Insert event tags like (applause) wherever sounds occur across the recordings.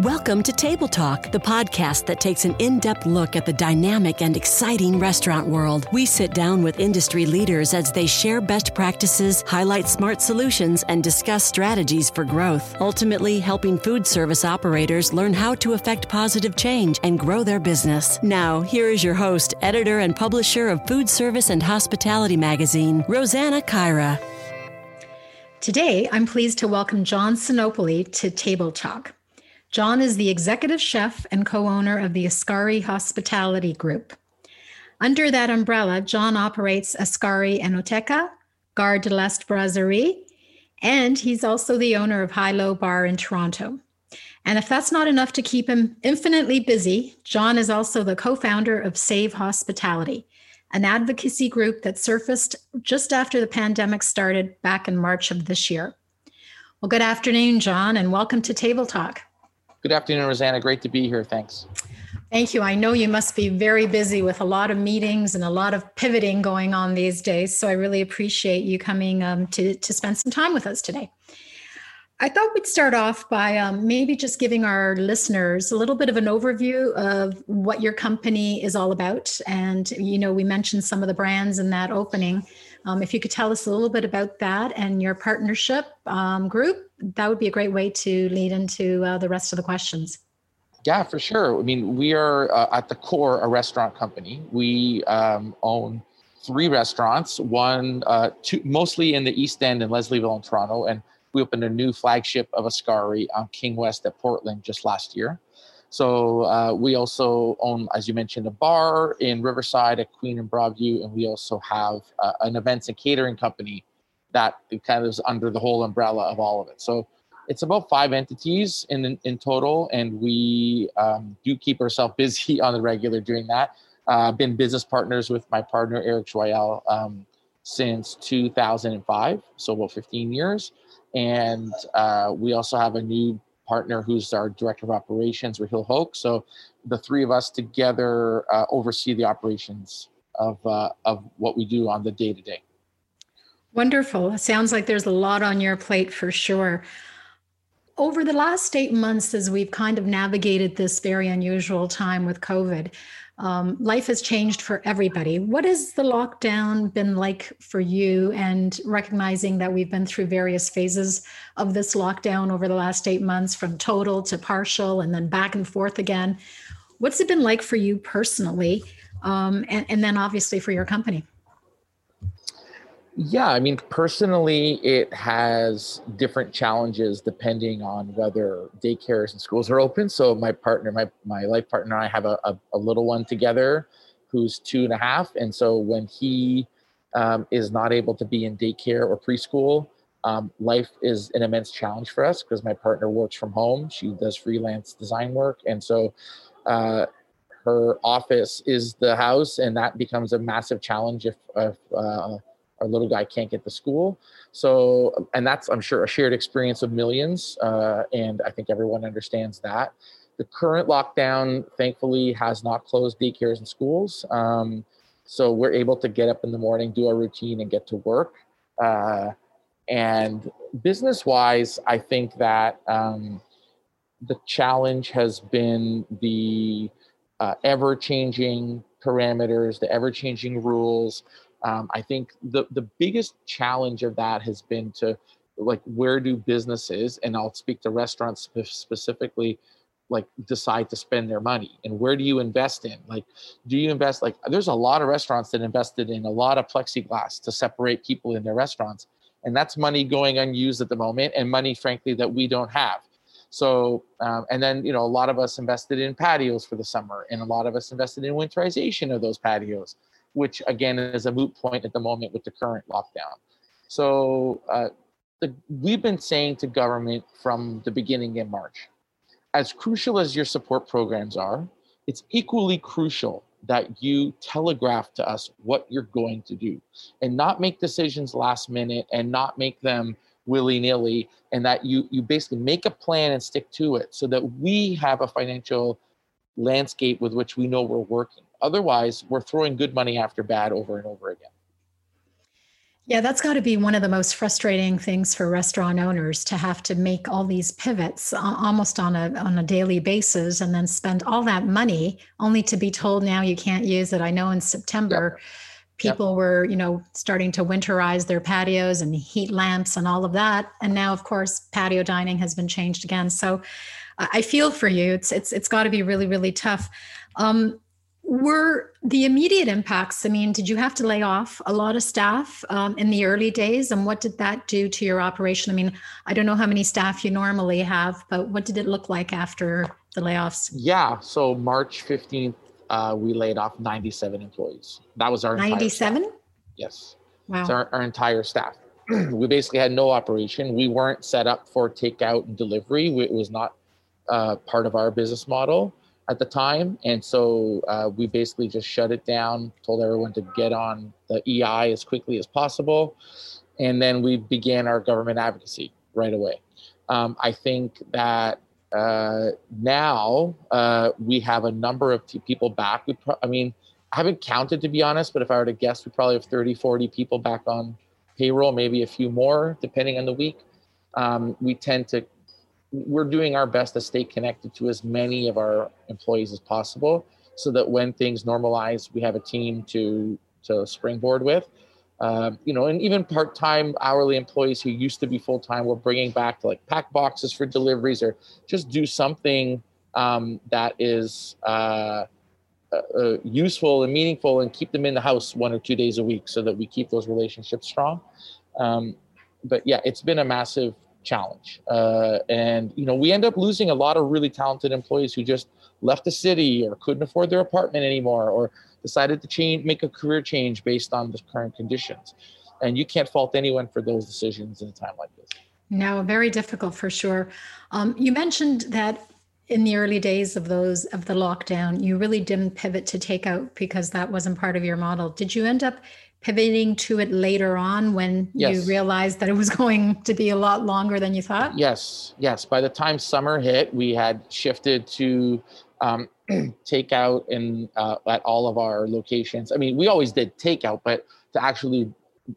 Welcome to Table Talk, the podcast that takes an in depth look at the dynamic and exciting restaurant world. We sit down with industry leaders as they share best practices, highlight smart solutions, and discuss strategies for growth, ultimately, helping food service operators learn how to effect positive change and grow their business. Now, here is your host, editor, and publisher of Food Service and Hospitality magazine, Rosanna Caira. Today, I'm pleased to welcome John Sinopoli to Table Talk. John is the executive chef and co owner of the Ascari Hospitality Group. Under that umbrella, John operates Ascari Enoteca, Gare de l'Est Brasserie, and he's also the owner of High Low Bar in Toronto. And if that's not enough to keep him infinitely busy, John is also the co founder of Save Hospitality, an advocacy group that surfaced just after the pandemic started back in March of this year. Well, good afternoon, John, and welcome to Table Talk. Good afternoon, Rosanna. Great to be here. Thanks. Thank you. I know you must be very busy with a lot of meetings and a lot of pivoting going on these days. So I really appreciate you coming um, to, to spend some time with us today. I thought we'd start off by um, maybe just giving our listeners a little bit of an overview of what your company is all about. And, you know, we mentioned some of the brands in that opening. Um, if you could tell us a little bit about that and your partnership um, group, that would be a great way to lead into uh, the rest of the questions. Yeah, for sure. I mean, we are uh, at the core a restaurant company. We um, own three restaurants, one, uh, two, mostly in the East End in Leslieville in Toronto, and we opened a new flagship of Ascari on King West at Portland just last year. So uh, we also own, as you mentioned, a bar in Riverside at Queen and Broadview, and we also have uh, an events and catering company that kind of is under the whole umbrella of all of it. So it's about five entities in in total, and we um, do keep ourselves busy (laughs) on the regular doing that. I've uh, been business partners with my partner Eric Joyal um, since 2005, so about 15 years, and uh, we also have a new partner who's our director of operations, Rahil Hoke. So the three of us together uh, oversee the operations of, uh, of what we do on the day to day. Wonderful. It sounds like there's a lot on your plate for sure. Over the last eight months, as we've kind of navigated this very unusual time with COVID, um, life has changed for everybody. What has the lockdown been like for you? And recognizing that we've been through various phases of this lockdown over the last eight months, from total to partial and then back and forth again. What's it been like for you personally? Um, and, and then obviously for your company? Yeah, I mean, personally, it has different challenges depending on whether daycares and schools are open. So my partner, my my life partner, and I have a, a, a little one together, who's two and a half, and so when he um, is not able to be in daycare or preschool, um, life is an immense challenge for us because my partner works from home. She does freelance design work, and so. Uh, her office is the house, and that becomes a massive challenge if, if uh, our little guy can't get to school. So, and that's, I'm sure, a shared experience of millions. Uh, and I think everyone understands that. The current lockdown, thankfully, has not closed daycares and schools. Um, so we're able to get up in the morning, do our routine, and get to work. Uh, and business wise, I think that um, the challenge has been the uh, ever changing parameters, the ever changing rules, um, I think the the biggest challenge of that has been to like where do businesses and I'll speak to restaurants specifically like decide to spend their money and where do you invest in? Like do you invest like there's a lot of restaurants that invested in a lot of plexiglass to separate people in their restaurants and that's money going unused at the moment and money frankly that we don't have. So um, and then you know a lot of us invested in patios for the summer and a lot of us invested in winterization of those patios which again is a moot point at the moment with the current lockdown. So uh, the, we've been saying to government from the beginning in March, as crucial as your support programs are, it's equally crucial that you telegraph to us what you're going to do and not make decisions last minute and not make them willy-nilly and that you you basically make a plan and stick to it so that we have a financial landscape with which we know we're working Otherwise, we're throwing good money after bad over and over again. Yeah, that's got to be one of the most frustrating things for restaurant owners to have to make all these pivots almost on a on a daily basis and then spend all that money only to be told now you can't use it. I know in September yep. people yep. were, you know, starting to winterize their patios and heat lamps and all of that and now of course patio dining has been changed again. So I feel for you. It's it's it's got to be really really tough. Um, were the immediate impacts? I mean, did you have to lay off a lot of staff um, in the early days, and what did that do to your operation? I mean, I don't know how many staff you normally have, but what did it look like after the layoffs? Yeah, so March fifteenth, uh, we laid off ninety-seven employees. That was our ninety-seven. Yes. Wow. So our, our entire staff. (clears throat) we basically had no operation. We weren't set up for takeout and delivery. It was not uh, part of our business model at the time. And so uh, we basically just shut it down, told everyone to get on the EI as quickly as possible. And then we began our government advocacy right away. Um, I think that uh, now uh, we have a number of t- people back. We pro- I mean, I haven't counted to be honest, but if I were to guess, we probably have 30, 40 people back on payroll, maybe a few more depending on the week. Um, we tend to we're doing our best to stay connected to as many of our employees as possible so that when things normalize we have a team to to springboard with. Um, you know and even part-time hourly employees who used to be full-time we're bringing back to like pack boxes for deliveries or just do something um, that is uh, uh, uh, useful and meaningful and keep them in the house one or two days a week so that we keep those relationships strong. Um, but yeah it's been a massive challenge. Uh, and you know, we end up losing a lot of really talented employees who just left the city or couldn't afford their apartment anymore or decided to change, make a career change based on the current conditions. And you can't fault anyone for those decisions in a time like this. No, very difficult for sure. Um, you mentioned that in the early days of those of the lockdown, you really didn't pivot to takeout because that wasn't part of your model. Did you end up pivoting to it later on when yes. you realized that it was (laughs) going to be a lot longer than you thought? Yes, yes. By the time summer hit, we had shifted to um, (clears throat) takeout in uh, at all of our locations. I mean, we always did takeout, but to actually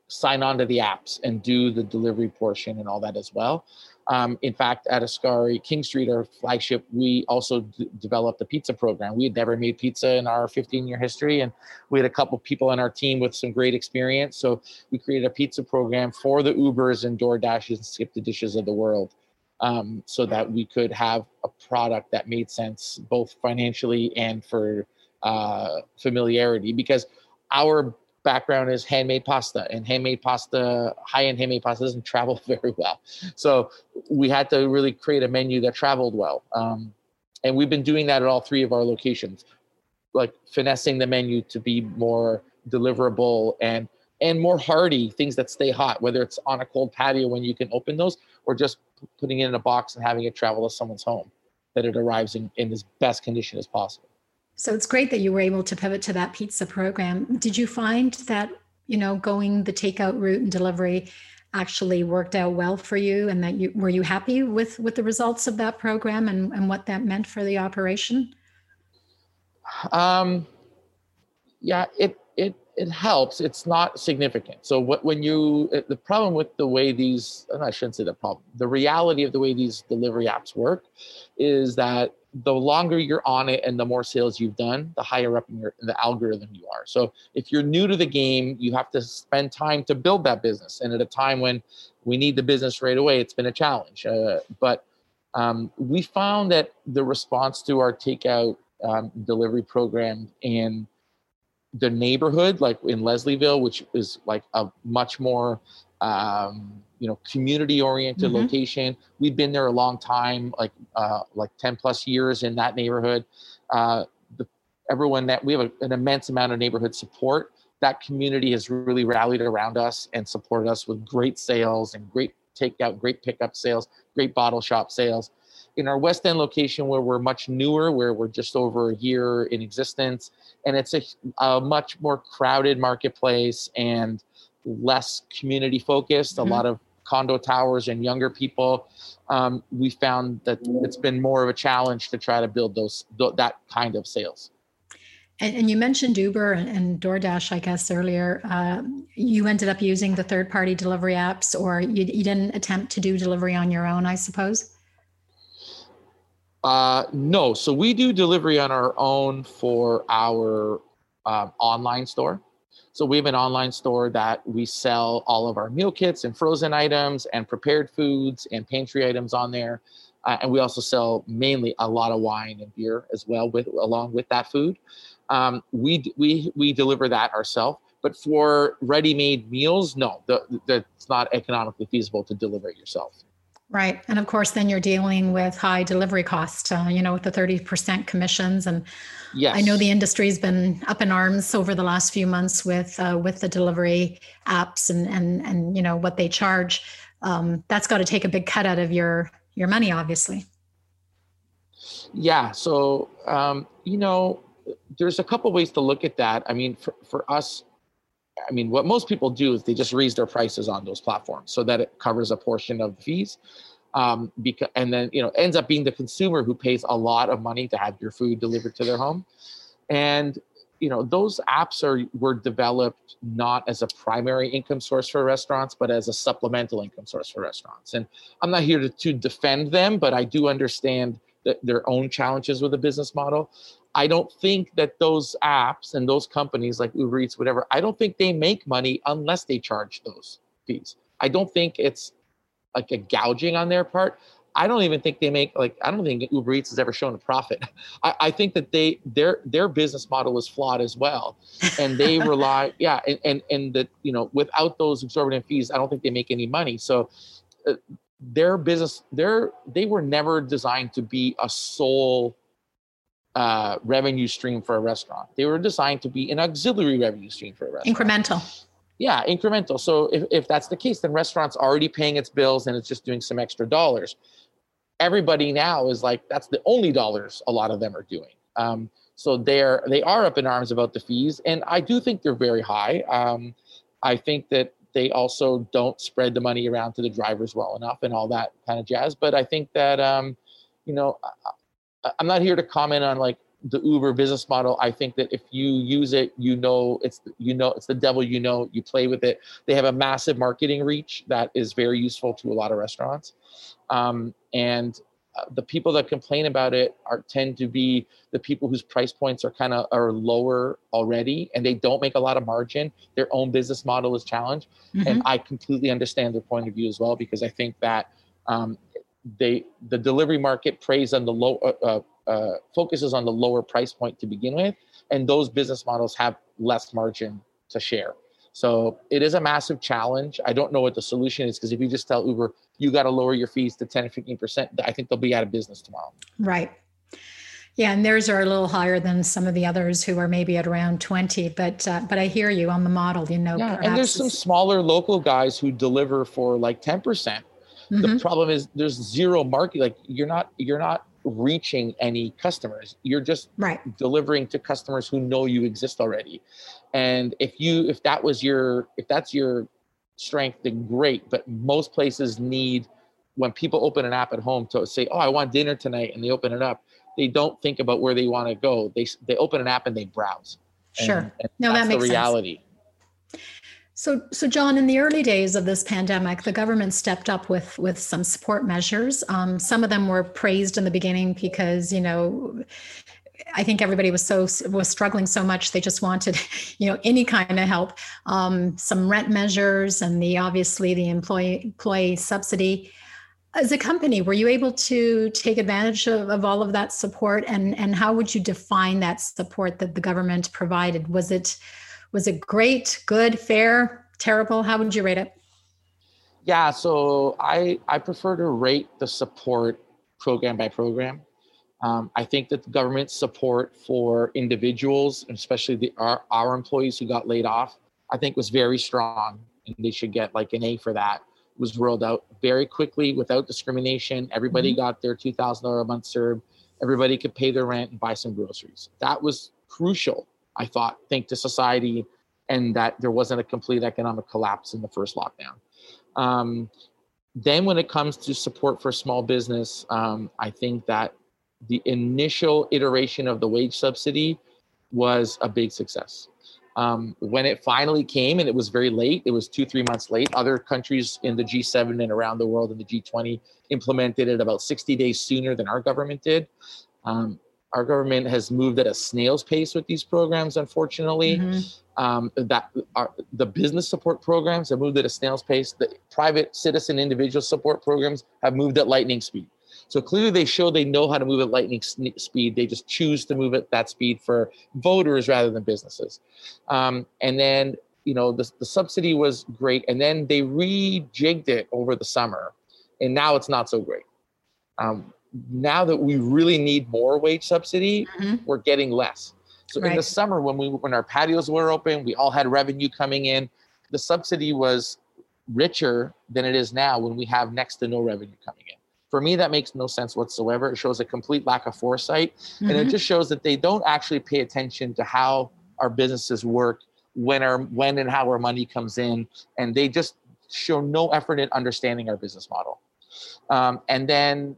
sign on to the apps and do the delivery portion and all that as well. Um, in fact, at Ascari King Street, our flagship, we also d- developed a pizza program. We had never made pizza in our 15 year history, and we had a couple people on our team with some great experience. So we created a pizza program for the Ubers and DoorDashes and Skip the Dishes of the world. Um, so that we could have a product that made sense both financially and for uh, familiarity because our background is handmade pasta and handmade pasta high-end handmade pasta doesn't (laughs) travel very well. So we had to really create a menu that traveled well um, and we've been doing that at all three of our locations like finessing the menu to be more deliverable and and more hardy things that stay hot whether it's on a cold patio when you can open those or just putting it in a box and having it travel to someone's home that it arrives in, in as best condition as possible so it's great that you were able to pivot to that pizza program. Did you find that, you know, going the takeout route and delivery actually worked out well for you and that you were you happy with with the results of that program and, and what that meant for the operation? Um yeah, it it it helps. It's not significant. So what when you the problem with the way these I shouldn't say the problem. The reality of the way these delivery apps work is that the longer you're on it and the more sales you've done, the higher up in, your, in the algorithm you are. So if you're new to the game, you have to spend time to build that business. And at a time when we need the business right away, it's been a challenge. Uh, but um, we found that the response to our takeout um, delivery program in the neighborhood, like in Leslieville, which is like a much more um, you know community oriented mm-hmm. location we've been there a long time like uh, like 10 plus years in that neighborhood uh, the, everyone that we have a, an immense amount of neighborhood support that community has really rallied around us and supported us with great sales and great takeout great pickup sales great bottle shop sales in our west end location where we're much newer where we're just over a year in existence and it's a, a much more crowded marketplace and less community focused mm-hmm. a lot of condo towers and younger people, um, we found that it's been more of a challenge to try to build those that kind of sales. And, and you mentioned Uber and, and, DoorDash, I guess, earlier. Uh, you ended up using the third party delivery apps, or you, you, didn't attempt to do delivery on your own, I suppose? Uh, no. So we do delivery on our own for our um, online store. So we have an online store that we sell all of our meal kits and frozen items and prepared foods and pantry items on there. Uh, and we also sell mainly a lot of wine and beer as well with along with that food. Um, we we we deliver that ourselves. But for ready-made meals, no, the, the, not economically feasible to deliver it yourself. Right. And of course, then you're dealing with high delivery costs, uh, you know, with the 30% commissions. And yes. I know the industry's been up in arms over the last few months with uh, with the delivery apps and, and, and, you know, what they charge. Um, that's got to take a big cut out of your, your money, obviously. Yeah. So, um, you know, there's a couple ways to look at that. I mean, for, for us, I mean, what most people do is they just raise their prices on those platforms so that it covers a portion of the fees. Um, because and then you know ends up being the consumer who pays a lot of money to have your food delivered to their home, and you know those apps are were developed not as a primary income source for restaurants but as a supplemental income source for restaurants. And i'm not here to, to defend them but i do understand that their own challenges with the business model I don't think that those apps and those companies like Uber Eats, whatever, I don't think they make money unless they charge those fees. I don't think it's like a gouging on their part. I don't even think they make like I don't think Uber Eats has ever shown a profit. (laughs) I, I think that they their their business model is flawed as well, and they (laughs) rely yeah and and and that you know without those exorbitant fees, I don't think they make any money. So. Uh, their business, their they were never designed to be a sole uh, revenue stream for a restaurant. They were designed to be an auxiliary revenue stream for a restaurant. Incremental. Yeah, incremental. So if, if that's the case, then restaurant's already paying its bills and it's just doing some extra dollars. Everybody now is like, that's the only dollars a lot of them are doing. Um, so they're they are up in arms about the fees, and I do think they're very high. Um, I think that they also don't spread the money around to the drivers well enough and all that kind of jazz. But I think that um, you know I'm not here to comment on like the Uber business model. I think that if you use it, you know it's you know it's the devil. You know you play with it. They have a massive marketing reach that is very useful to a lot of restaurants, um, and uh, the people that complain about it are tend to be the people whose price points are kind of are lower already, and they don't make a lot of margin. Their own business model is challenged, mm-hmm. and I completely understand their point of view as well because I think that um, they the delivery market preys on the low uh, uh, uh, focuses on the lower price point to begin with, and those business models have less margin to share. So it is a massive challenge. I don't know what the solution is because if you just tell Uber you got to lower your fees to 10 or 15 percent, I think they'll be out of business tomorrow. Right. Yeah, and theirs are a little higher than some of the others who are maybe at around 20. But uh, but I hear you on the model. You know, yeah, and there's some smaller local guys who deliver for like 10 percent Mm-hmm. The problem is there's zero market. Like you're not you're not reaching any customers. You're just right. delivering to customers who know you exist already. And if you if that was your if that's your strength, then great. But most places need when people open an app at home to say, "Oh, I want dinner tonight," and they open it up, they don't think about where they want to go. They they open an app and they browse. Sure. And, and no, that makes the reality. Sense. So, so John, in the early days of this pandemic, the government stepped up with with some support measures. Um, some of them were praised in the beginning because you know I think everybody was so was struggling so much they just wanted, (laughs) you know, any kind of help. Um, some rent measures and the obviously the employee employee subsidy. As a company, were you able to take advantage of, of all of that support, and and how would you define that support that the government provided? Was it was it great, good, fair, terrible? How would you rate it? Yeah, so I I prefer to rate the support program by program. Um, I think that the government support for individuals, especially the, our, our employees who got laid off, I think was very strong, and they should get like an A for that. It was rolled out very quickly without discrimination. Everybody mm-hmm. got their two thousand dollar a month CERB. Everybody could pay their rent and buy some groceries. That was crucial I thought, think to society and that there wasn't a complete economic collapse in the first lockdown. Um, then, when it comes to support for small business, um, I think that the initial iteration of the wage subsidy was a big success. Um, when it finally came, and it was very late, it was two, three months late. Other countries in the G7 and around the world in the G20 implemented it about 60 days sooner than our government did. Um, our government has moved at a snail's pace with these programs, unfortunately. Mm-hmm. Um, that the business support programs have moved at a snail's pace. The private citizen individual support programs have moved at lightning speed. So clearly, they show they know how to move at lightning speed. They just choose to move at that speed for voters rather than businesses. Um, and then, you know, the, the subsidy was great, and then they rejigged it over the summer, and now it's not so great. Um, now that we really need more wage subsidy, mm-hmm. we're getting less. So right. in the summer, when we when our patios were open, we all had revenue coming in. The subsidy was richer than it is now when we have next to no revenue coming in. For me, that makes no sense whatsoever. It shows a complete lack of foresight, mm-hmm. and it mm-hmm. just shows that they don't actually pay attention to how our businesses work, when our when and how our money comes in, and they just show no effort in understanding our business model. Um, and then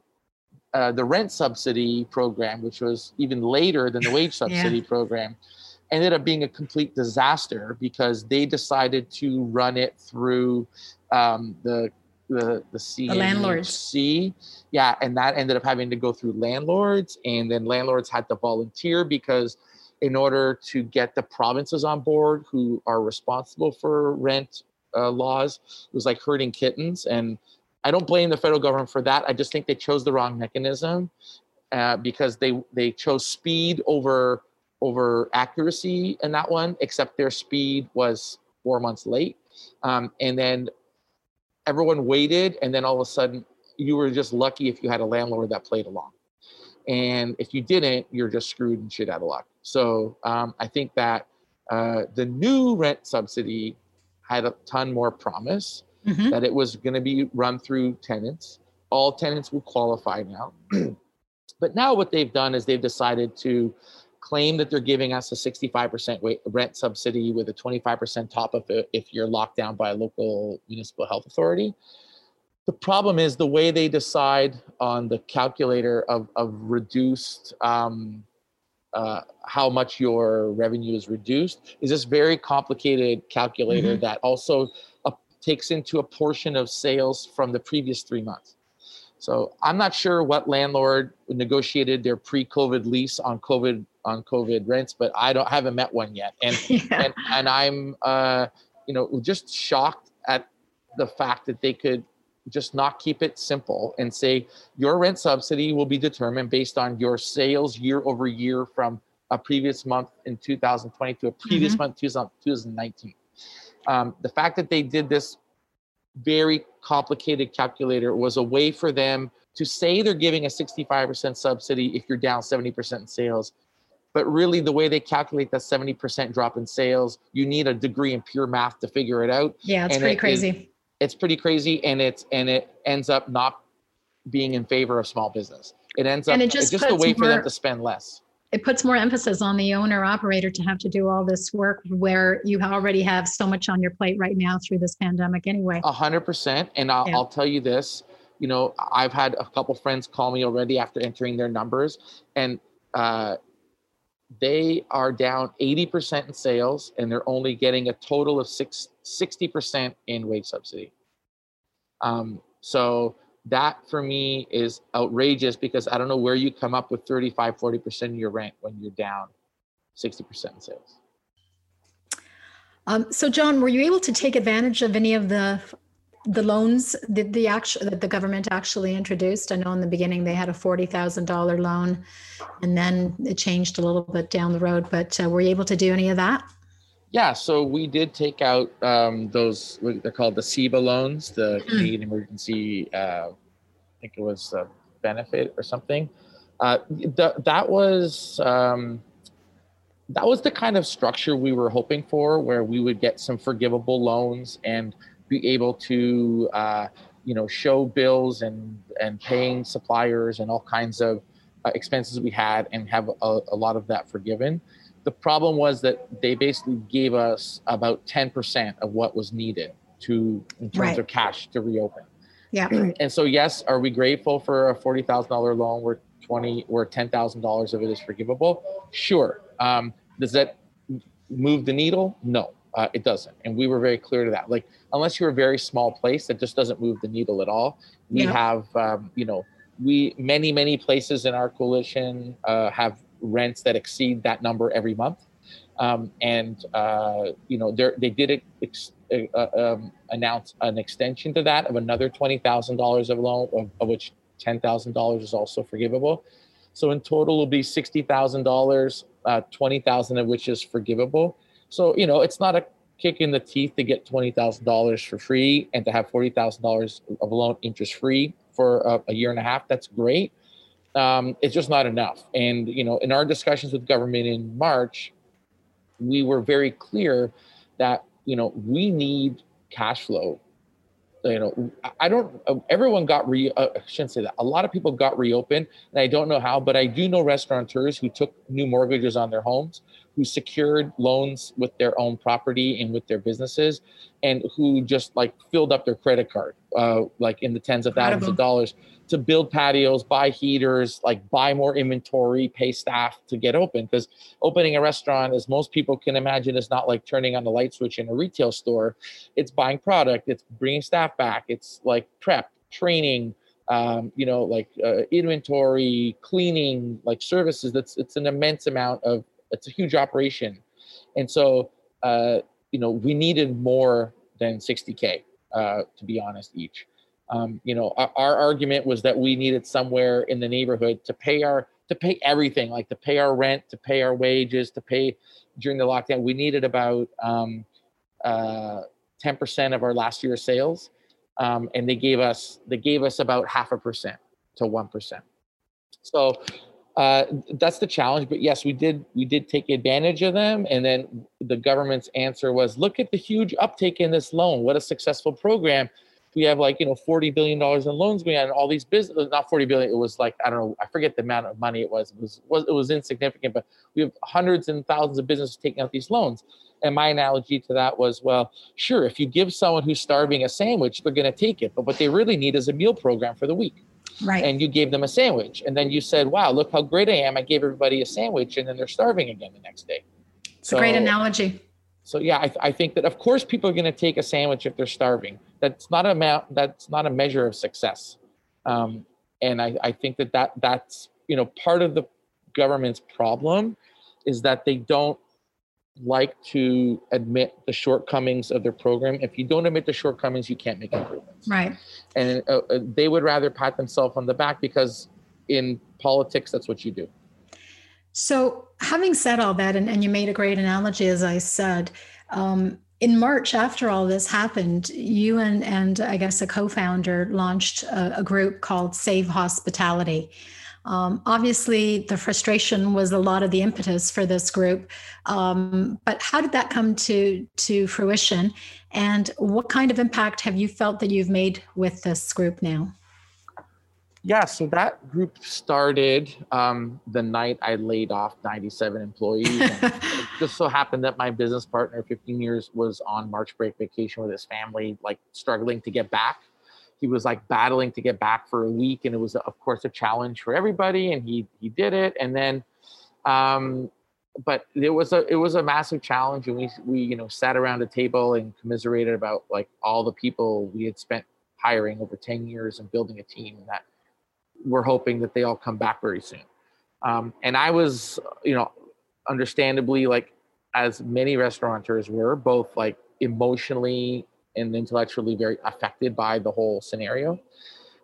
uh, the rent subsidy program, which was even later than the (laughs) wage subsidy yeah. program, ended up being a complete disaster because they decided to run it through um, the the the C the landlords. Yeah, and that ended up having to go through landlords, and then landlords had to volunteer because in order to get the provinces on board who are responsible for rent uh, laws, it was like herding kittens and I don't blame the federal government for that. I just think they chose the wrong mechanism uh, because they they chose speed over over accuracy in that one. Except their speed was four months late, um, and then everyone waited, and then all of a sudden you were just lucky if you had a landlord that played along, and if you didn't, you're just screwed and shit out of luck. So um, I think that uh, the new rent subsidy had a ton more promise mm-hmm. that it was going to be run through tenants. All tenants will qualify now. (clears throat) but now what they've done is they've decided to claim that they're giving us a 65% rent subsidy with a 25% top of it if you're locked down by a local municipal health authority. The problem is the way they decide on the calculator of, of reduced um, uh, how much your revenue is reduced is this very complicated calculator mm-hmm. that also takes into a portion of sales from the previous three months. So I'm not sure what landlord negotiated their pre-COVID lease on COVID on COVID rents, but I don't haven't met one yet, and (laughs) yeah. and, and I'm uh, you know just shocked at the fact that they could just not keep it simple and say your rent subsidy will be determined based on your sales year over year from a previous month in 2020 to a previous mm-hmm. month 2019 um, the fact that they did this very complicated calculator was a way for them to say they're giving a 65% subsidy if you're down 70% in sales. But really, the way they calculate that 70% drop in sales, you need a degree in pure math to figure it out. Yeah, it's and pretty it crazy. It's pretty crazy, and it's and it ends up not being in favor of small business. It ends up and it just, it's just a way more, for them to spend less it puts more emphasis on the owner operator to have to do all this work where you already have so much on your plate right now through this pandemic anyway. A hundred percent. And I'll, yeah. I'll tell you this you know i've had a couple friends call me already after entering their numbers and uh, they are down 80% in sales and they're only getting a total of six, 60% in wage subsidy. Um, so that for me is outrageous because I don't know where you come up with 35, 40% of your rent when you're down 60% in sales. Um, so, John, were you able to take advantage of any of the the loans that the actual that the government actually introduced? I know in the beginning they had a forty thousand dollar loan, and then it changed a little bit down the road. But uh, were you able to do any of that? Yeah, so we did take out um, those. They're called the CEBA loans, the hmm. Canadian Emergency. Uh, I think it was a benefit or something. Uh, the, that was um, that was the kind of structure we were hoping for, where we would get some forgivable loans and be able to, uh, you know, show bills and and paying suppliers and all kinds of uh, expenses we had and have a, a lot of that forgiven the problem was that they basically gave us about 10% of what was needed to in terms right. of cash to reopen yeah (clears throat) and so yes are we grateful for a $40000 loan where 20 where $10000 of it is forgivable sure um, does that move the needle? No, uh, it doesn't. And we were very clear to that. Like, unless you're a very small place, that just doesn't move the needle at all. We yeah. have, um, you know, we many many places in our coalition uh, have rents that exceed that number every month. Um, and uh, you know they did ex- uh, um, announce an extension to that of another twenty thousand dollars of loan, of, of which ten thousand dollars is also forgivable. So in total, it will be sixty thousand uh, dollars, twenty thousand of which is forgivable. So you know it's not a kick in the teeth to get twenty thousand dollars for free and to have forty thousand dollars of loan interest free for a, a, year and a half. That's great. Um, it's just not enough. And you know, in our discussions with government in March, we were very clear that you know we need cash flow. You know i don't everyone got re uh, i shouldn't say that. A lot of people got reopened and i don't know how but i do know restaurateurs who took new mortgages on their homes who secured loans with their own property and with their businesses and who just like filled up their credit card uh, like in the tens of thousands of dollars to build patios, buy heaters, like buy more inventory, pay staff to get open. Because opening a restaurant, as most people can imagine, is not like turning on the light switch in a retail store. It's buying product, it's bringing staff back, it's like prep, training, um, you know, like uh, inventory, cleaning, like services. That's it's an immense amount of. It's a huge operation, and so uh, you know we needed more than 60k uh, to be honest each. Um, you know, our, our, argument was that we needed somewhere in the neighborhood to pay our to pay everything, like to pay our rent, to pay our wages, to pay during the lockdown. We needed about um, uh, 10% of our last year's sales, um, and they gave us they gave us about half a percent to one percent. So uh, that's the challenge. But yes, we did we did take advantage of them, and then the government's answer was, look at the huge uptake in this loan. What a successful program! We have like you know 40 billion dollars in loans going on and all these business uh, not 40 billion it was like i don't know i forget the amount of money it was it was, was it was insignificant but we have hundreds and thousands of businesses taking out these loans. And my analogy to that was well sure if you give someone who's starving a sandwich they're going to take it but what they really need is a meal program for the week. Right. And you gave them a sandwich and then you said wow look how great i am i gave everybody a sandwich and then they're starving again the next day. It's so, a great analogy. So yeah, I, I think that of course people are going to take a sandwich if they're starving. That's not a amount. That's not a measure of success. Um, and I, I think that, that that's you know part of the government's problem is that they don't like to admit the shortcomings of their program. If you don't admit the shortcomings, you can't make improvements. Right. And uh, uh they would rather pat themselves on the back because in politics, that's what you do. So, having said all that, and, and you made a great analogy, as I said, um, in March, after all this happened, you and, and I guess a co founder launched a, a, group called Save Hospitality. Um, obviously, the frustration was a lot of the impetus for this group. Um, but how did that come to, to fruition? And what kind of impact have you felt that you've made with this group now? Yeah, so that group started um, the night I laid off 97 employees. (laughs) it just so happened that my business partner, 15 years, was on March break vacation with his family, like struggling to get back. He was like battling to get back for a week, and it was, of course, a challenge for everybody. And he he did it, and then, um, but it was a it was a massive challenge, and we we you know sat around a table and commiserated about like all the people we had spent hiring over 10 years and building a team that we're hoping that they all come back very soon. Um, and I was, you know, understandably, like as many restaurateurs were, both like emotionally and intellectually very affected by the whole scenario.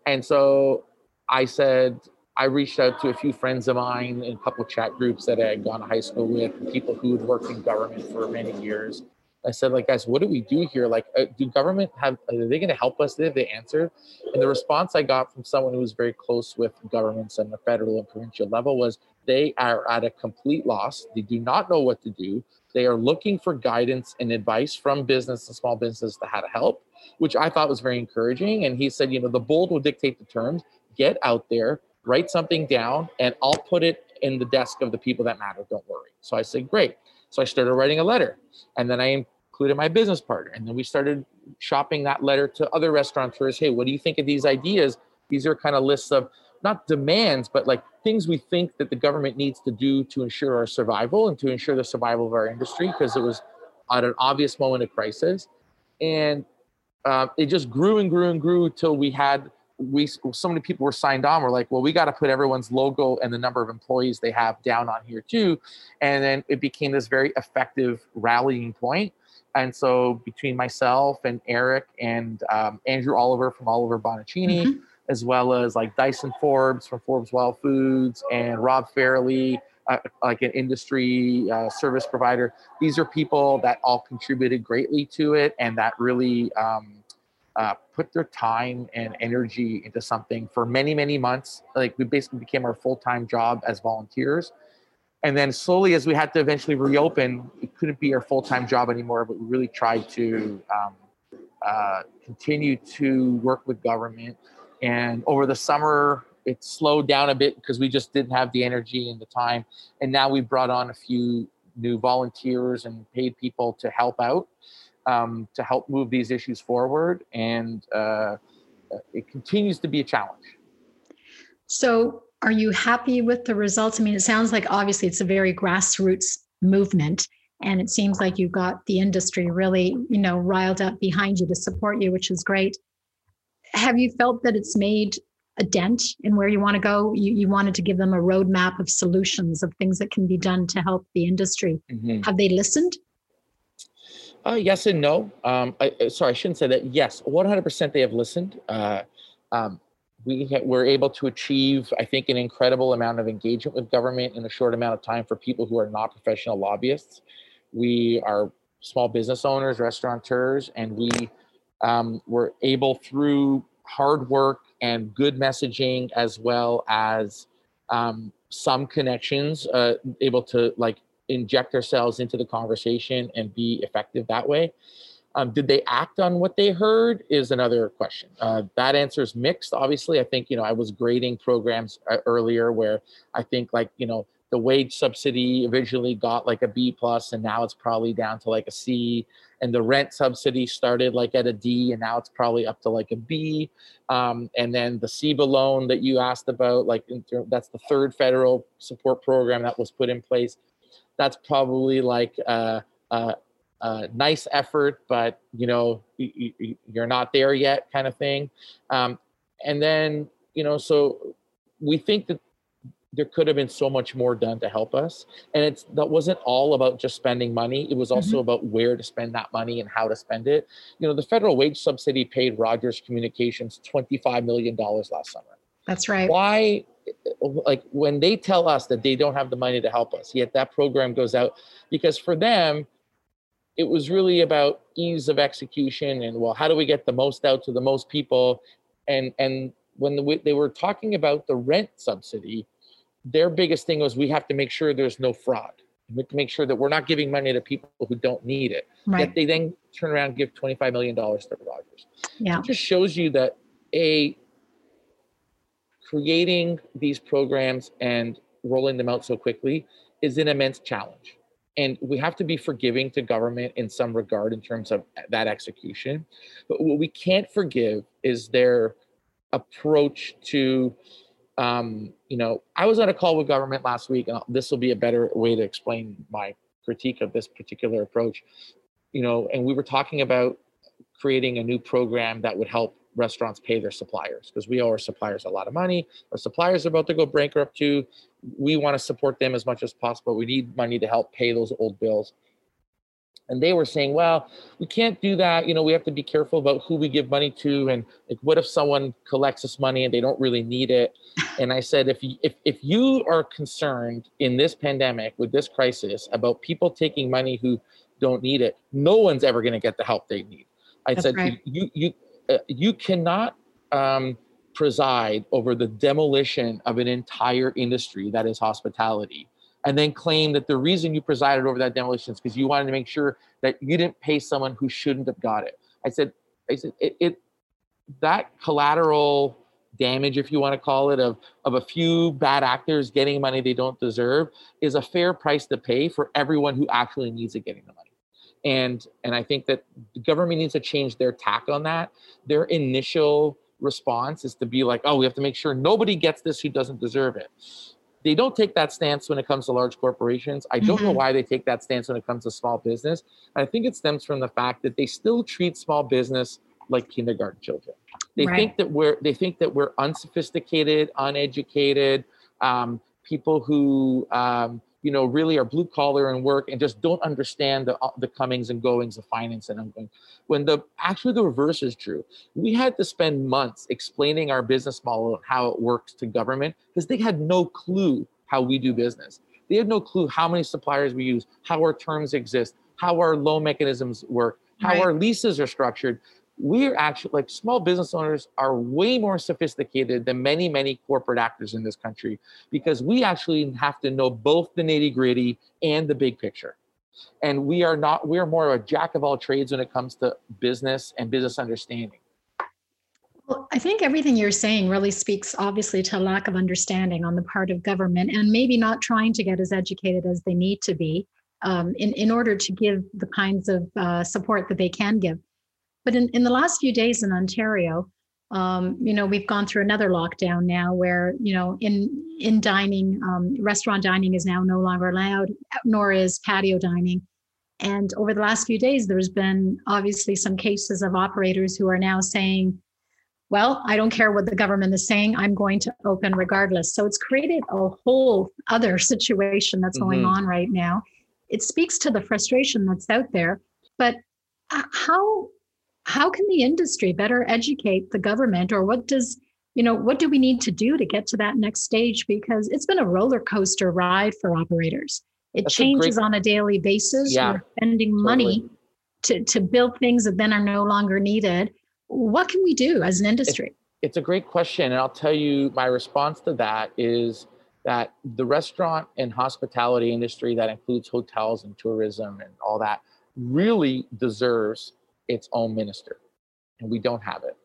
And so I said, I reached out to a few friends of mine in a couple of chat groups that I had gone to high school with, people who had worked in government for many years, I said, like, guys, what do we do here? Like, uh, do government have, are they going to help us? They answer? And the response I got from someone who was very close with governments on the federal and provincial level was they are at a complete loss. They do not know what to do. They are looking for guidance and advice from business and small businesses to how to help, which I thought was very encouraging. And he said, you know, the bold will dictate the terms. Get out there, write something down, and I'll put it in the desk of the people that matter. Don't worry. So I said, great. So I started writing a letter. And then I included my business partner. And then we started shopping that letter to other restaurateurs. Hey, what do you think of these ideas? These are kind of lists of not demands, but like things we think that the government needs to do to ensure our survival and to ensure the survival of our industry because it was at an obvious moment of crisis and uh, it just grew and grew and grew till we had we so many people were signed on we're like well we got to put everyone's logo and the number of employees they have down on here too and then it became this very effective rallying point and so between myself and eric and um, andrew oliver from oliver bonacini mm-hmm. as well as like dyson forbes from forbes wild foods and rob fairley uh, like an industry uh, service provider these are people that all contributed greatly to it and that really um, uh, put their time and energy into something for many, many months. Like we basically became our full time job as volunteers. And then slowly, as we had to eventually reopen, it couldn't be our full time job anymore, but we really tried to um, uh, continue to work with government. And over the summer, it slowed down a bit because we just didn't have the energy and the time. And now we brought on a few new volunteers and paid people to help out um, to help move these issues forward. And uh, it continues to be a challenge. So, are you happy with the results? I mean, it sounds like obviously it's a very grassroots movement. And it seems like you've got the industry really, you know, riled up behind you to support you, which is great. Have you felt that it's made a dent in where you want to go? You, you wanted to give them a roadmap of solutions, of things that can be done to help the industry. Mm-hmm. Have they listened? Uh, yes and no. Um, I, uh, sorry, I shouldn't say that. Yes, 100% they have listened. Uh, um, we ha- were able to achieve, I think, an incredible amount of engagement with government in a short amount of time for people who are not professional lobbyists. We are small business owners, restaurateurs, and we um, were able through hard work and good messaging, as well as um, some connections, uh, able to like inject ourselves into the conversation and be effective that way. Um, did they act on what they heard is another question. Uh, that answer is mixed. Obviously, I think you know I was grading programs uh, earlier where I think like you know the wage subsidy originally got like a B plus and now it's probably down to like a C, and the rent subsidy started like at a D and now it's probably up to like a B. Um, and then the CEBA loan that you asked about, like that's the third federal support program that was put in place that's probably like a, a, a nice effort, but you know you, are not there yet, kind of thing. Um, and then you know, so we think that there could have been so much more done to help us and it's that wasn't all about just spending money it was also mm-hmm. about where to spend that money and how to spend it you know the federal wage subsidy paid rogers communications 25 million dollars last summer that's right. Why like when they tell us that they don't have the money to help us yet that program goes out because for them it was really about ease of execution and well how do we get the most out to the most people? And and when the, they were talking about the rent subsidy their biggest thing was we have to make sure there's no fraud. We have to make sure that we're not giving money to people who don't need it. Right. yet they then turn around and give 25 million dollars to rogers. Yeah. it just shows you that a creating these programs and rolling them out so quickly is an immense challenge. And we have to be forgiving to government in some regard in terms of that execution. But what we can't forgive is their approach to, um, you know, I was on a call with government last week, and this will be a better way to explain my critique of this particular approach. You know, and we were talking about creating a new program that would help restaurants pay their suppliers because we owe our suppliers a lot of money. Our suppliers are about to go bankrupt too. We want to support them as much as possible. We need money to help pay those old bills. And they were saying, well, we can't do that. You know, we have to be careful about who we give money to. And like, what if someone collects this money and they don't really need it? (laughs) And I said, if, if, if you are concerned in this pandemic with this crisis about people taking money who don't need it, no one's ever going to get the help they need. I That's said, right. you, you, uh, you cannot um, preside over the demolition of an entire industry that is hospitality and then claim that the reason you presided over that demolition is because you wanted to make sure that you didn't pay someone who shouldn't have got it. I said, I said it, it that collateral damage, if you want to call it, of of a few bad actors getting money they don't deserve is a fair price to pay for everyone who actually needs it getting the money and and i think that the government needs to change their tack on that their initial response is to be like oh we have to make sure nobody gets this who doesn't deserve it They don't take that stance when it comes to large corporations. I don't mm-hmm. know why they take that stance when it comes to small business. I think it stems from the fact that they still treat small business like kindergarten children. They right. think that we're they think that we're unsophisticated, uneducated, um, people who um, you know really are blue collar and work and just don't understand the uh, the comings and goings of finance and ongoing. When the actually the reverse is true, we had to spend months explaining our business model and how it works to government because they had no clue how we do business. They had no clue how many suppliers we use, how our terms exist, how our loan mechanisms work, how right. our leases are structured we're actually like small business owners are way more sophisticated than many many corporate actors in this country because we actually have to know both the nitty gritty and the big picture and we are not we're more of a jack of all trades when it comes to business and business understanding well, I think everything you're saying really speaks obviously to a lack of understanding on the part of government and maybe not trying to get as educated as they need to be um, in, in order to give the kinds of uh, support that they can give. But in, in the last few days in Ontario, um, you know, we've gone through another lockdown now where, you know, in in dining, um, restaurant dining is now no longer allowed, nor is patio dining. And over the last few days, there's been obviously some cases of operators who are now saying, well, I don't care what the government is saying, I'm going to open regardless. So it's created a whole other (laughs) situation that's mm-hmm. going on right now. It speaks to the frustration that's out there. But uh, how how can the industry better educate the government or what does you know what do we need to do to get to that next stage? Because it's been a roller coaster ride for operators. It That's changes a great, on a daily basis. Yeah, we're spending totally. money to, to build things that then are no longer needed. What can we do as an industry? it's a great question and i'll tell you my response to that is that the restaurant and hospitality industry that includes hotels and tourism and all that really deserves its own minister, and we don't have it.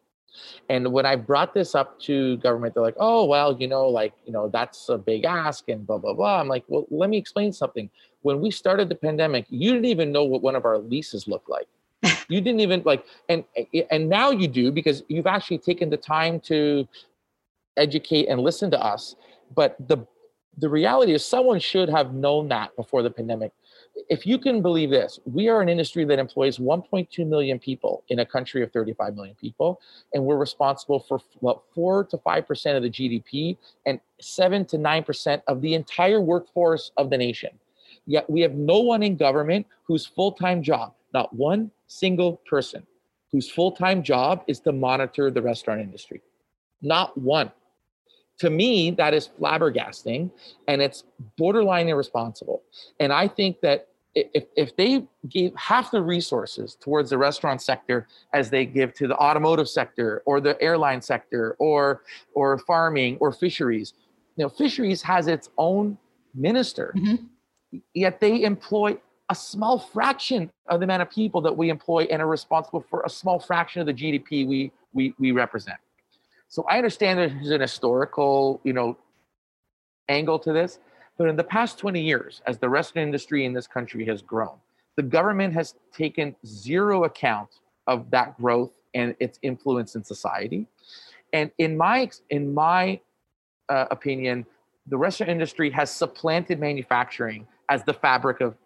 And when I brought this up to government, they're like, "Oh, well, you know, like, you know, that's a big ask and blah blah blah." I'm like, "Well, let me explain something. When we started the pandemic, you didn't even know what one of our leases looked like. (laughs) you didn't even like, and and now you do because you've actually taken the time to educate and listen to us. But the the reality is, someone should have known that before the pandemic if you can believe this, we are an industry that employs 1.2 million people in a country of 35 million people, and we're responsible for what four to five percent of the GDP and seven to nine percent of the entire workforce of the nation. Yet we have no one in government whose full-time job, not one single person, whose full-time job is to monitor the restaurant industry. Not one to me that is flabbergasting and it's borderline irresponsible. And i think that if, if they gave half the resources towards the restaurant sector as they give to the automotive sector or the airline sector or or farming or fisheries you know fisheries has its own minister. Mm-hmm. yet they employ a small fraction of the amount of people that we employ and are responsible for a small fraction of the gdp we we, we represent so I understand there's an historical, you know, angle to this, but in the past 20 years, as the restaurant industry in this country has grown, the government has taken zero account of that growth and its influence in society. And in my in my uh, opinion, the restaurant industry has supplanted manufacturing as the fabric of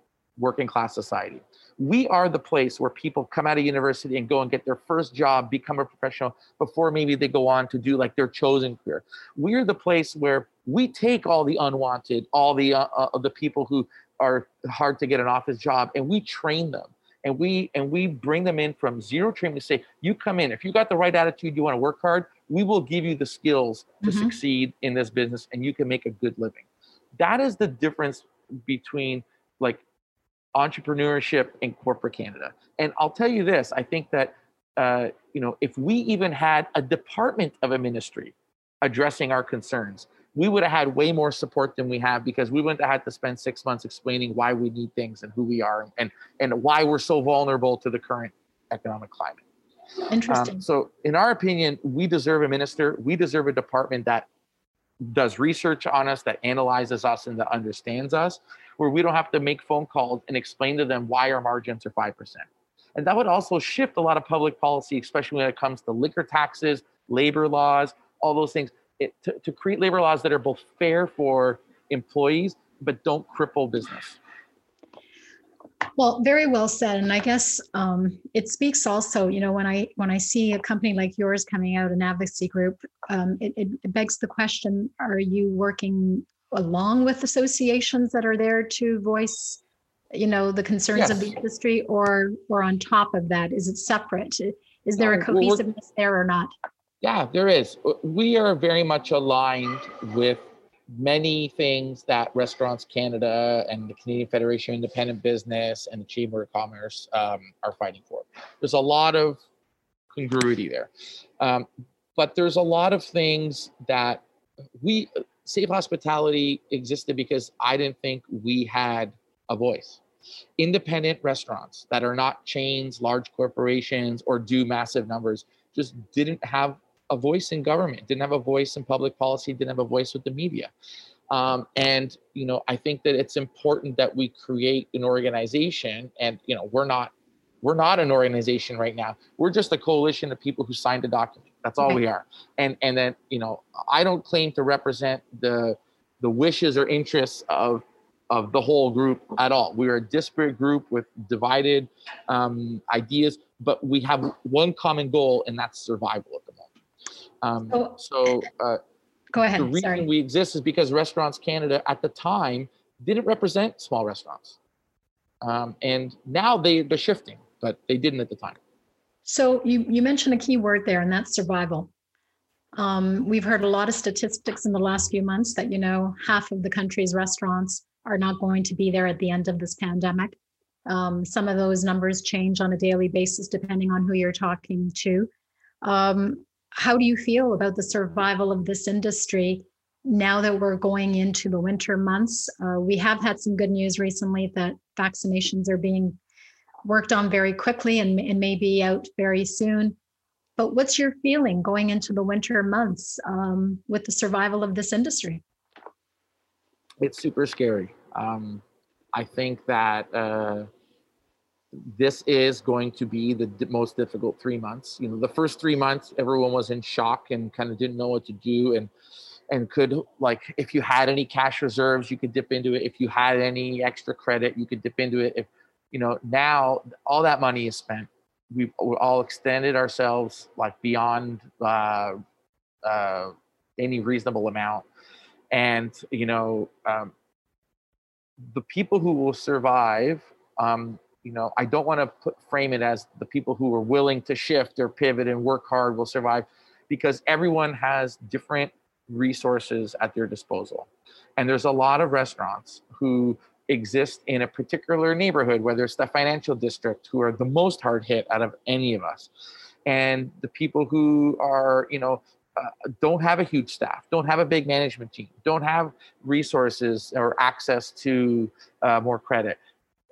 working class society we are the place where people come out of university and go and get their first job, become a professional before maybe they go on to do like their chosen career. We're the place where we take all the unwanted, all the uh, uh, the people who are hard to get an office job, and we train them. And we and we bring them in from zero training to say, you come in. If you got the right attitude, you want to work hard, we will give you the skills to mm-hmm. succeed in this business, and you can make a good living. That is the difference between like entrepreneurship in corporate Canada. And I'll tell you this: I think that uh, you know if we even had a department of a ministry addressing our concerns, we would have had way more support than we have because we wouldn't have had to spend six months explaining why we need things and who we are and and why we're so vulnerable to the current economic climate. Interesting. Um, so, in our opinion, we deserve a minister. We deserve a department that does research on us, that analyzes us, and that understands us where we don't have to make phone calls and explain to them why our margins are 5%. And that would also shift a lot of public policy, especially when it comes to liquor taxes, labor laws, all those things, it, to, to create labor laws that are both fair for employees, but don't cripple business. Well, very well said, and I guess um, it speaks also. You know, when I when I see a company like yours coming out, an advocacy group, um, it, it begs the question: Are you working along with associations that are there to voice, you know, the concerns yes. of the industry, or or on top of that, is it separate? Is there a cohesiveness there or not? Yeah, there is. We are very much aligned with many things that Restaurants Canada and the Canadian Federation of Independent Business and the Chamber of Commerce um, are fighting for. There's a lot of congruity there. Um, but there's a lot of things that we, Save Hospitality existed because I didn't think we had a voice. Independent restaurants that are not chains, large corporations, or do massive numbers just didn't have a voice in government, didn't have a voice in public policy, didn't have a voice with the media. Um, and you know, I think that it's important that we create an organization. And you know, we're not we're not an organization right now. We're just a coalition of people who signed a document. That's all we are. And and then you know, I don't claim to represent the the wishes or interests of of the whole group at all. We're a disparate group with divided um, ideas, but we have one common goal, and that's survival at the moment. Um, so uh, go ahead. The reason Sorry. we exist is because Restaurants Canada at the time didn't represent small restaurants, um, and now they they're shifting, but they didn't at the time. So you you mentioned a key word there, and that's survival. Um, we've heard a lot of statistics in the last few months that you know half of the country's restaurants are not going to be there at the end of this pandemic. Um, some of those numbers change on a daily basis depending on who you're talking to. Um, how do you feel about the survival of this industry now that we're going into the winter months? Uh, we have had some good news recently that vaccinations are being worked on very quickly and, and may be out very soon. But what's your feeling going into the winter months um, with the survival of this industry? It's super scary. Um, I think that uh, this is going to be the d- most difficult three months. You know, the first three months, everyone was in shock and kind of didn't know what to do, and and could like if you had any cash reserves, you could dip into it. If you had any extra credit, you could dip into it. If you know now all that money is spent, we've we all extended ourselves like beyond uh, uh, any reasonable amount, and you know. Um, the people who will survive um, you know, I don't want to frame it as the people who are willing to shift or pivot and work hard will survive because everyone has different resources at their disposal. And there's a lot of restaurants who exist in a particular neighborhood, whether it's the financial district, who are the most hard hit out of any of us. And the people who are, you know, uh, don't have a huge staff, don't have a big management team, don't have resources or access to uh, more credit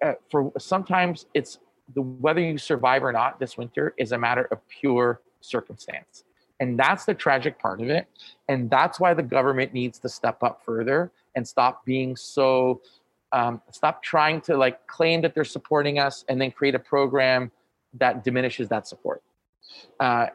uh, for sometimes it's the whether you survive or not this winter is a matter of pure circumstance. And that's the tragic part of it. And that's why the government needs to step up further and stop being so, um, stop trying to like claim that they're supporting us and then create a program that diminishes that support uh,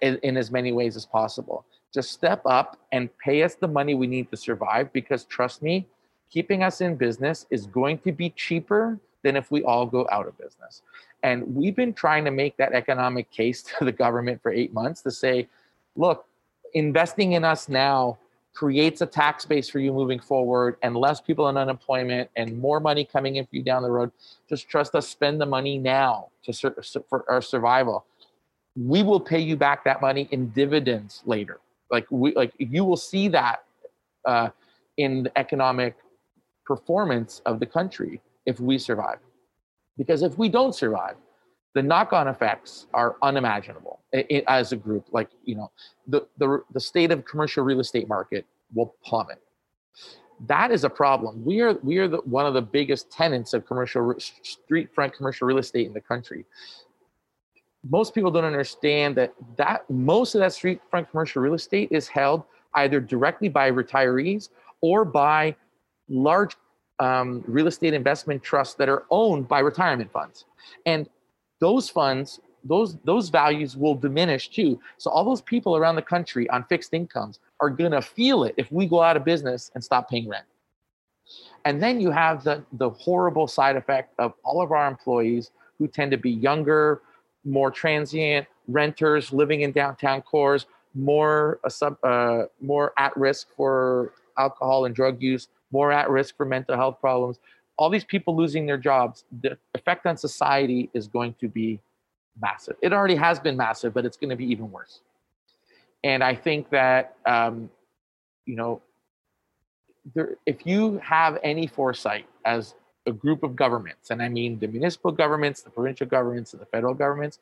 in, in as many ways as possible. Just step up and pay us the money we need to survive because trust me, keeping us in business is going to be cheaper than if we all go out of business. And we've been trying to make that economic case (laughs) to the government for eight months to say, look, investing in us now creates a tax base for you moving forward and less people on unemployment and more money coming in for you down the road. Just trust us, spend the money now to for our survival. We will pay you back that money in dividends later. Like we like you will see that uh, in the economic performance of the country if we survive. Because if we don't survive, the knock-on effects are unimaginable as a group. Like you know, the the the state of commercial real estate market will plummet. That is a problem. We are we are the, one of the biggest tenants of commercial street front commercial real estate in the country. Most people don't understand that that most of that street front commercial real estate is held either directly by retirees or by large um, real estate investment trusts that are owned by retirement funds. And those funds, those, those values will diminish too. So all those people around the country on fixed incomes are going to feel it if we go out of business and stop paying rent. And then you have the, the horrible side effect of all of our employees who tend to be younger, more transient, renters living in downtown cores, more, uh, sub, uh, more at risk for alcohol and drug use, more at risk for mental health problems. All these people losing their jobs, the effect on society is going to be massive. It already has been massive, but it's going to be even worse. And I think that, um, you know, there, if you have any foresight as a group of governments, and I mean the municipal governments, the provincial governments, and the federal governments,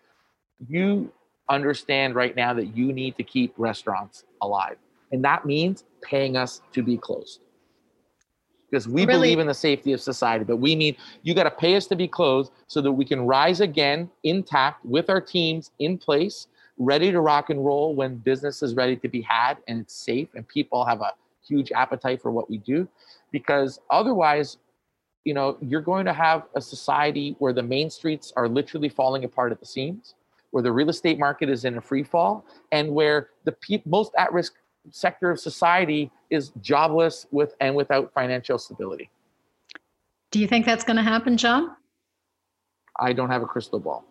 you understand right now that you need to keep restaurants alive. And that means paying us to be closed. Because we really? believe in the safety of society, but we mean you got to pay us to be closed so that we can rise again intact with our teams in place, ready to rock and roll when business is ready to be had and it's safe and people have a huge appetite for what we do because otherwise you know you're going to have a society where the main streets are literally falling apart at the seams where the real estate market is in a free fall and where the pe- most at-risk sector of society is jobless with and without financial stability. Do you think that's going to happen john? I don't have a crystal ball.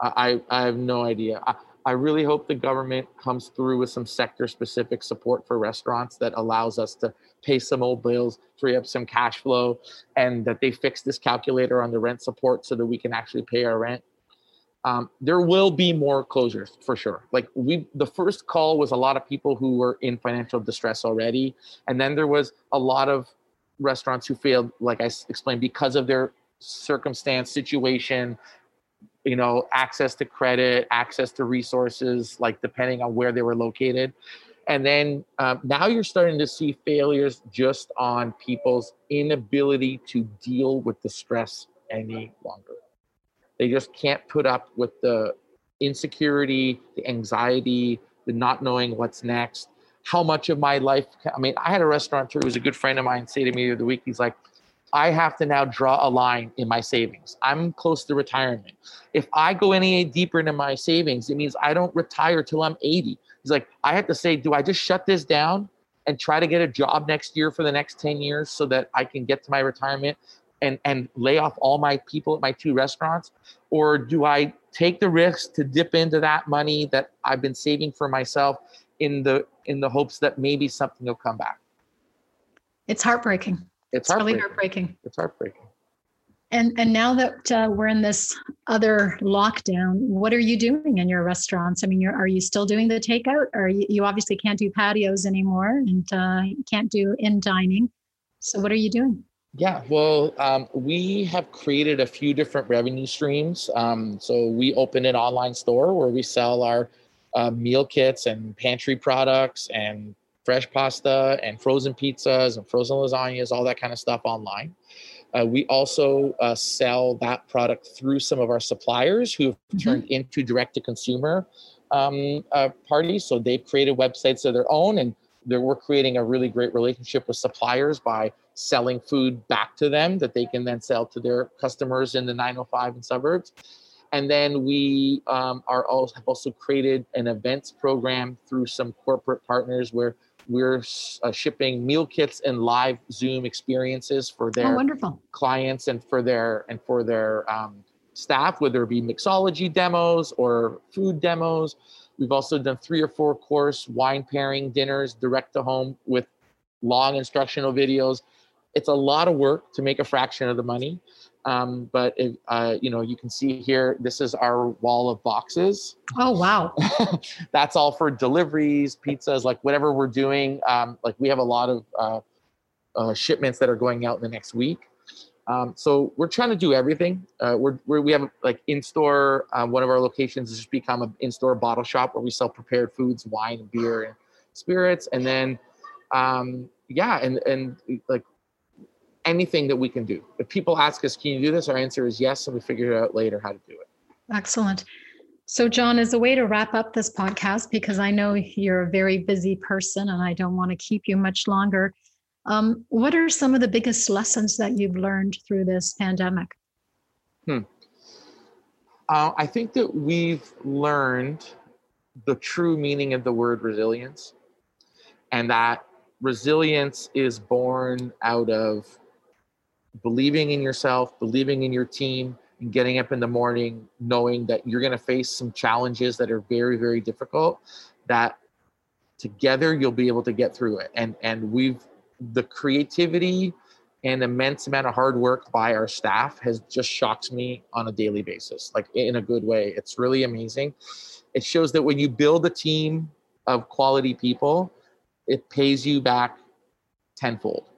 I i, I have no idea. I, I really hope the government comes through with some sector specific support for restaurants that allows us to pay some old bills, free up some cash flow, and that they fix this calculator on the rent support so that we can actually pay our rent. Um, there will be more closures for sure. Like we, the first call was a lot of people who were in financial distress already, and then there was a lot of restaurants who failed, like I explained, because of their circumstance, situation, you know access to credit access to resources like depending on where they were located and then um, now you're starting to see failures just on people's inability to deal with the stress any longer they just can't put up with the insecurity the anxiety the not knowing what's next how much of my life i mean i had a restaurateur who was a good friend of mine say to me the other week he's like I have to now draw a line in my savings. I'm close to retirement. If I go any deeper into my savings, it means I don't retire till I'm 80. He's like, I have to say, do I just shut this down and try to get a job next year for the next 10 years so that I can get to my retirement and, and lay off all my people at my two restaurants? Or do I take the risk to dip into that money that I've been saving for myself in the in the hopes that maybe something will come back? It's heartbreaking. It's, it's really heartbreaking. It's heartbreaking. And and now that uh, we're in this other lockdown, what are you doing in your restaurants? I mean, are you still doing the takeout, or you, you obviously can't do patios anymore, and uh, can't do in dining. So what are you doing? Yeah, well, um, we have created a few different revenue streams. Um, so we opened an online store where we sell our uh, meal kits and pantry products and fresh pasta and frozen pizzas and frozen lasagnas, all that kind of stuff online. Uh, we also uh, sell that product through some of our suppliers who have mm-hmm. turned into direct to consumer um, uh, parties. So they've created websites of their own, and we're creating a really great relationship with suppliers by selling food back to them that they can then sell to their customers in the 905 and suburbs. And then we um, are also have also created an events program through some corporate partners where we're uh, shipping meal kits and live Zoom experiences for their oh, clients and for their and for their um, staff, whether it be mixology demos or food demos. We've also done three or four course wine pairing dinners direct to home with long instructional videos. It's a lot of work to make a fraction of the money. Um, but if, uh, you know, you can see here, this is our wall of boxes. Oh, wow. (laughs) That's all for deliveries, pizzas, like whatever we're doing. Um, like we have a lot of uh, uh, shipments that are going out in the next week. Um, so we're trying to do everything. Uh, we're, we're, we have like in-store, um, one of our locations has just become an in-store bottle shop where we sell prepared foods, wine and beer and spirits. And then, um, yeah, and, and like anything that we can do. If people ask us, can you do this? Our answer is yes, and we figure out later how to do it. Excellent. So, John, as a way to wrap up this podcast, because I know you're a very busy person and I don't want to keep you much longer, um, what are some of the biggest lessons that you've learned through this pandemic? Hmm. Uh, I think that we've learned the true meaning of the word resilience, and that resilience is born out of believing in yourself, believing in your team, and getting up in the morning knowing that you're going to face some challenges that are very, very difficult, that together you'll be able to get through it. And and we've the creativity and immense amount of hard work by our staff has just shocked me on a daily basis, like in a good way. It's really amazing. It shows that when you build a team of quality people, it pays you back tenfold.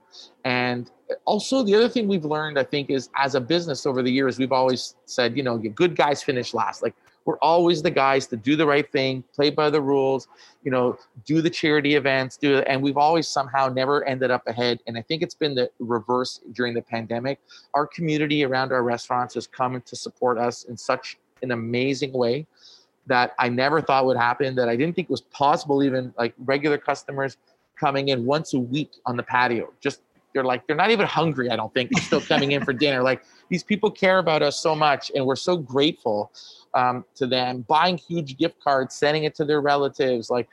And also, the other thing we've learned, I think, is as a business over the years, we've always said, you know, good guys finish last. Like we're always the guys to do the right thing, play by the rules, you know, do the charity events, do it. And we've always somehow never ended up ahead. And I think it's been the reverse during the pandemic. Our community around our restaurants has come to support us in such an amazing way that I never thought would happen, that I didn't think was possible, even like regular customers coming in once a week on the patio. Just they're like, they're not even hungry, I don't think, they're still coming in for dinner. Like these people care about us so much, and we're so grateful um, to them, buying huge gift cards, sending it to their relatives. Like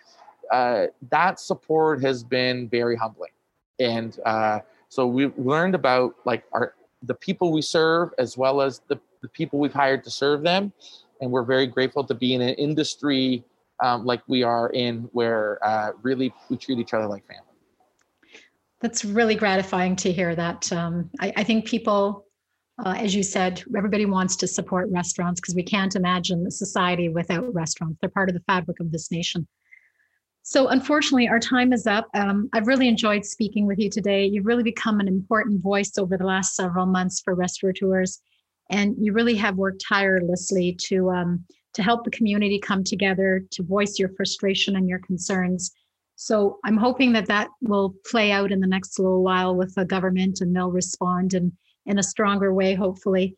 uh, that support has been very humbling. And uh, so we've learned about like our the people we serve as well as the, the people we've hired to serve them. And we're very grateful to be in an industry um, like we are in where uh, really we treat each other like family. That's really gratifying to hear that. Um, I, I think people uh, as you said, everybody wants to support restaurants because we can't imagine a society without restaurants. They're part of the fabric of this nation. So, unfortunately, our time is up. Um, I've really enjoyed speaking with you today. You've really become an important voice over the last several months for restaurateurs, and you really have worked tirelessly to um, to help the community come together, to voice your frustration and your concerns. So, I'm hoping that that will play out in the next little while with the government, and they'll respond and in a stronger way, hopefully.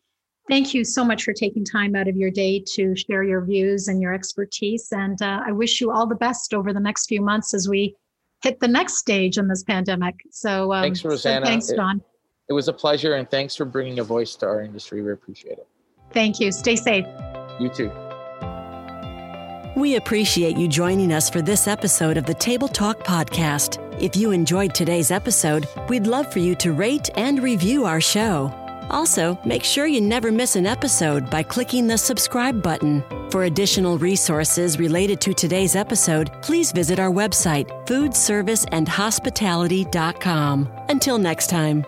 Thank you so much for taking time out of your day to share your views and your expertise. And uh, I wish you all the best over the next few months as we hit the next stage in this pandemic. So um, thanks, Rosanna. So thanks, John. It, it was a pleasure, and thanks for bringing a voice to our industry. We appreciate it. Thank you. Stay safe. You too. We appreciate you joining us for this episode of the Table Talk Podcast. If you enjoyed today's episode, we'd love for you to rate and review our show. Also, make sure you never miss an episode by clicking the subscribe button. For additional resources related to today's episode, please visit our website, foodserviceandhospitality.com. Until next time.